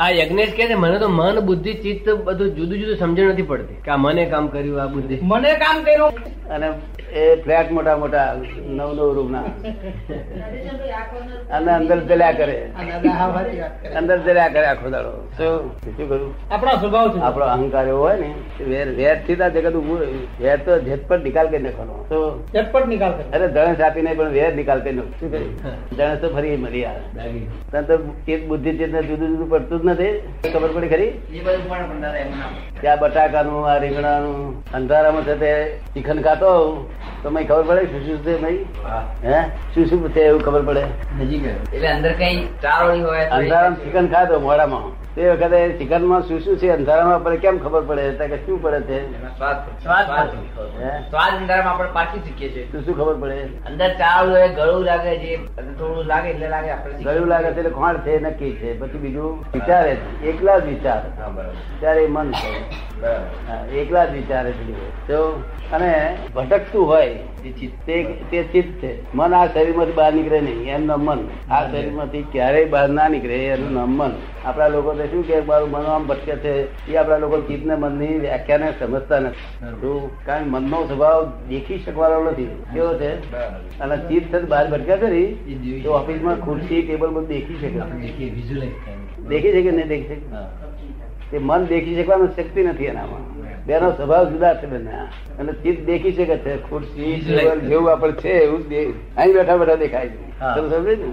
આ યજ્ઞેશ કે છે મને તો મન બુદ્ધિ ચિત્ત બધું જુદું જુદું સમજણ નથી પડતી કે આ મને કામ કર્યું આ બુદ્ધિ. મને કામ કર્યું. અને એ ફ્લેટ મોટા મોટા નવ નવ રૂમ ના અને અંદર જલ્યા કરે. અંદર જલ્યા કરે આખો દાડો. શું શું કરું? આપણો સ્વભાવ આપણો અહંકાર એવો હોય ને વેર વેરથી જગત ઉભું વેર તો ઝટપટ નિકાલ કરી નાખવાનો. તો ઝટપટ નિકાલ કરે. અરે ધણસ આપીને પણ વેર નિકાલ કરી નાખો. શું કર્યું ધણસ તો ફરી મળી આવે. તને તો એક બુદ્ધિ ચિત્ત ને જુદું જુદું પડતું જ નથી. ખબર પડી ખરી? આ બટાકાનું આ રીંગણાનું અંધારામાં છે તે ચિકન ખાતો તો મને ખબર પડે શું શું છે નહીં હે. શું શું છે એવું ખબર પડે? નજીક એટલે અંદર કઈ ચારોળી હોય તો અંધારામાં ચિકન ખાધો મોડામાં તે વખતે ચિકનમાં શું શું છે અંધારામાં આપણે કેમ ખબર પડે? કે શું પડે છે સ્વાદ સ્વાદ સ્વાદ હે? આપણે પારખી શીખીએ છીએ. શું શું ખબર પડે? અંદર ચાવળ હોય ગળું લાગે છે થોડું લાગે એટલે લાગે આપણે ગળું ગળ્યું લાગે છે એટલે કોણ છે નક્કી છે. પછી બીજું વિચારે એકલા જ વિચાર. હા, બરાબર. ત્યારે એ મન છે એકલા જ વિચારે તો અને ભટકતું હોય. તે તે ચિત્ત છે મન આ શરીરમાંથી બહાર નીકળે નહીં એમનું મન. આ શરીરમાંથી ક્યારેય બહાર ના નીકળે એનું નામ મન. આપણા લોકો તો શું કે મારું મન આમ ભટકે છે એ આપણા લોકો ચિત્ત ને મનની વ્યાખ્યાને સમજતા નથી? કારણ મનનો સ્વભાવ દેખી શકવાનો નથી. કેવો છે? અને ચિત્ત બહાર ભટકે છે ને તો ઓફિસમાં ખુરશી ટેબલ બધું દેખી શકે. દેખી શકે નહીં દેખી શકે તે મન દેખી શકવાની શક્તિ નથી એનામાં. બેનો સ્વભાવ જુદા છે બંને. અને ચિત્ત દેખી શકે છે. ખુરશી જેવું આપણે છે એવું અહીં બેઠા બેઠા દેખાય છે. સમજે ને?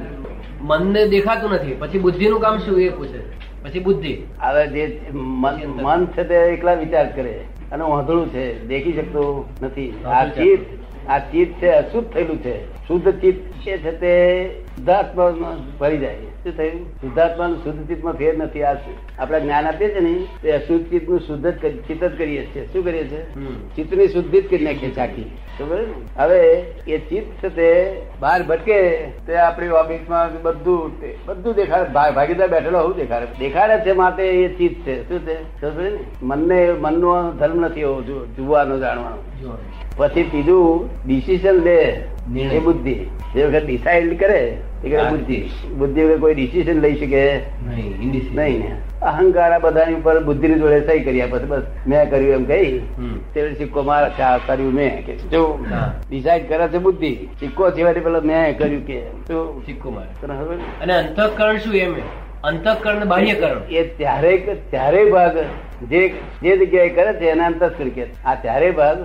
મનને દેખાતું નથી. પછી બુદ્ધિ નું કામ શું? એ પૂછે. પછી બુદ્ધિ. હવે જે મન છે તે એકલા વિચાર કરે. અને વાંધળું છે દેખી શકતું નથી. આ ચિત્ત આ ચિત્ત છે અશુદ્ધ થયેલું છે. શુદ્ધ ચિત્ત જે છે તે શુદ્ધાત્મામાં ભરી જાય શું થયું? શુદ્ધાત્મા શુદ્ધ ચિત્તમાં ફેર નથી. આ આપણે જ્ઞાન આપીએ છીએ ને તે અશુદ્ધ ચિત્તનું શુદ્ધ જ ચિત્ત જ કરીએ છીએ. શું કરીએ છીએ. ચિત્તની શુદ્ધિ જ કરી નાખીએ આખી. ખબર હવે એ ચિત્ત છે તે બહાર ભટકે તે આપણી ઓફિસમાં બધું બધું દેખાડે. ભાગીદાર બેઠેલો હું દેખાડે. દેખાડે છે માટે એ ચિત્ત છે. શું છે? મનને મનનો ધર્મ નથી એવો જોવાનો જાણવાનો. પછી ત્રીજું ડિસિઝન લે એ બુદ્ધિ. જે વખત ડિસાઇડ કરે એ બુદ્ધિ. બુદ્ધિ વગર કોઈ ડિસિઝન લઈ શકે? નહીં, ને. અહંકાર આ બધાની ઉપર બુદ્ધિની જોડે સહી કરી પછી બસ મેં કર્યું એમ કહી તે સિક્કો માર કર્યું મેં. કે જો ડિસાઇડ કરે છે બુદ્ધિ સિક્કો છેવટે પેલા મેં કર્યું કે સિક્કો મારે. ને? અને અંતઃકરણ શું એમ અંતઃકરણ બાહ્યકરણ એ ત્યારે ત્યારે ભાગ જે જે જગ્યાએ કરે છે એને અંતસ્કરણ કહે આ ત્યારે ભાગ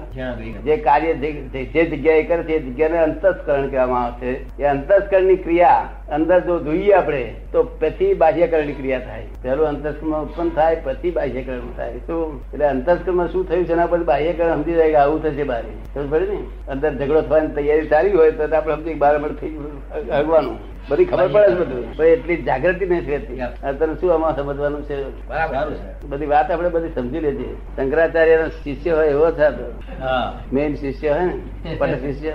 જે કાર્ય જે જગ્યાએ કરે છે એ જગ્યાને અંતસ્કરણ કહેવામાં આવે છે. એ અંતસ્કરણની ક્રિયા અંદર જો જોઈએ આપણે તો પછી બાહ્યકરણની ક્રિયા થાય. પહેલું અંતસ્કરણ ઉત્પન્ન થાય પછી બાહ્યકરણ થાય. શું એટલે અંતસ્કરણમાં શું થયું છે એના પર બાહ્યકરણ સમજી જાય કે આવું થશે બારે. સમજ પડે ને? અંદર ઝઘડો થવાની તૈયારી સારી હોય તો આપણે સમજી બાર મિનિટ થઈ ગયું હગવાનું. બધી ખબર પડે છે બધું. પણ એટલી જાગૃતિ નથી રહેતી તને શું આમાં સમજવાનું છે. બધી વાત આપણે બધી સમજી લેજે. શંકરાચાર્ય શિષ્ય હોય એવો. હા. મેઇન શિષ્ય હોય ને પટ શિષ્ય.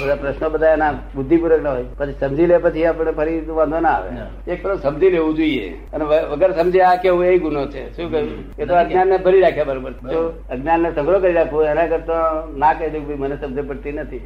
બધા પ્રશ્નો બધા એના બુદ્ધિપૂર્વક ના હોય. પછી સમજી લે પછી આપણે ફરી વાંધો ના આવે. એક તરફ સમજી લેવું જોઈએ. અને વગર સમજે આ કેવું એ ગુનો છે. શું કહ્યું? એ તો અજ્ઞાન ને ભરી રાખ્યા બરોબર. જો અજ્ઞાન ને સંગ્રહ કરી રાખવો એના કરતા ના કહી દઉં મને સમજ પડતી નથી.